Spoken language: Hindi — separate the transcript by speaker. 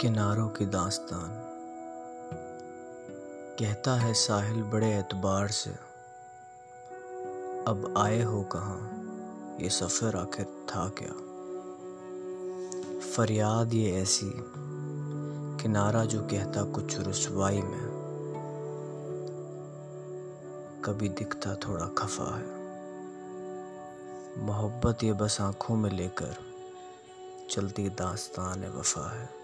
Speaker 1: किनारों की दास्तान। कहता है साहिल बड़े एतबार से, अब आए हो कहाँ? ये सफ़र आखिर था क्या? फरियाद ये ऐसी, किनारा जो कहता कुछ रसवाई में, कभी दिखता थोड़ा खफा है। मोहब्बत ये बस आँखों में लेकर चलती दास्तान वफा है।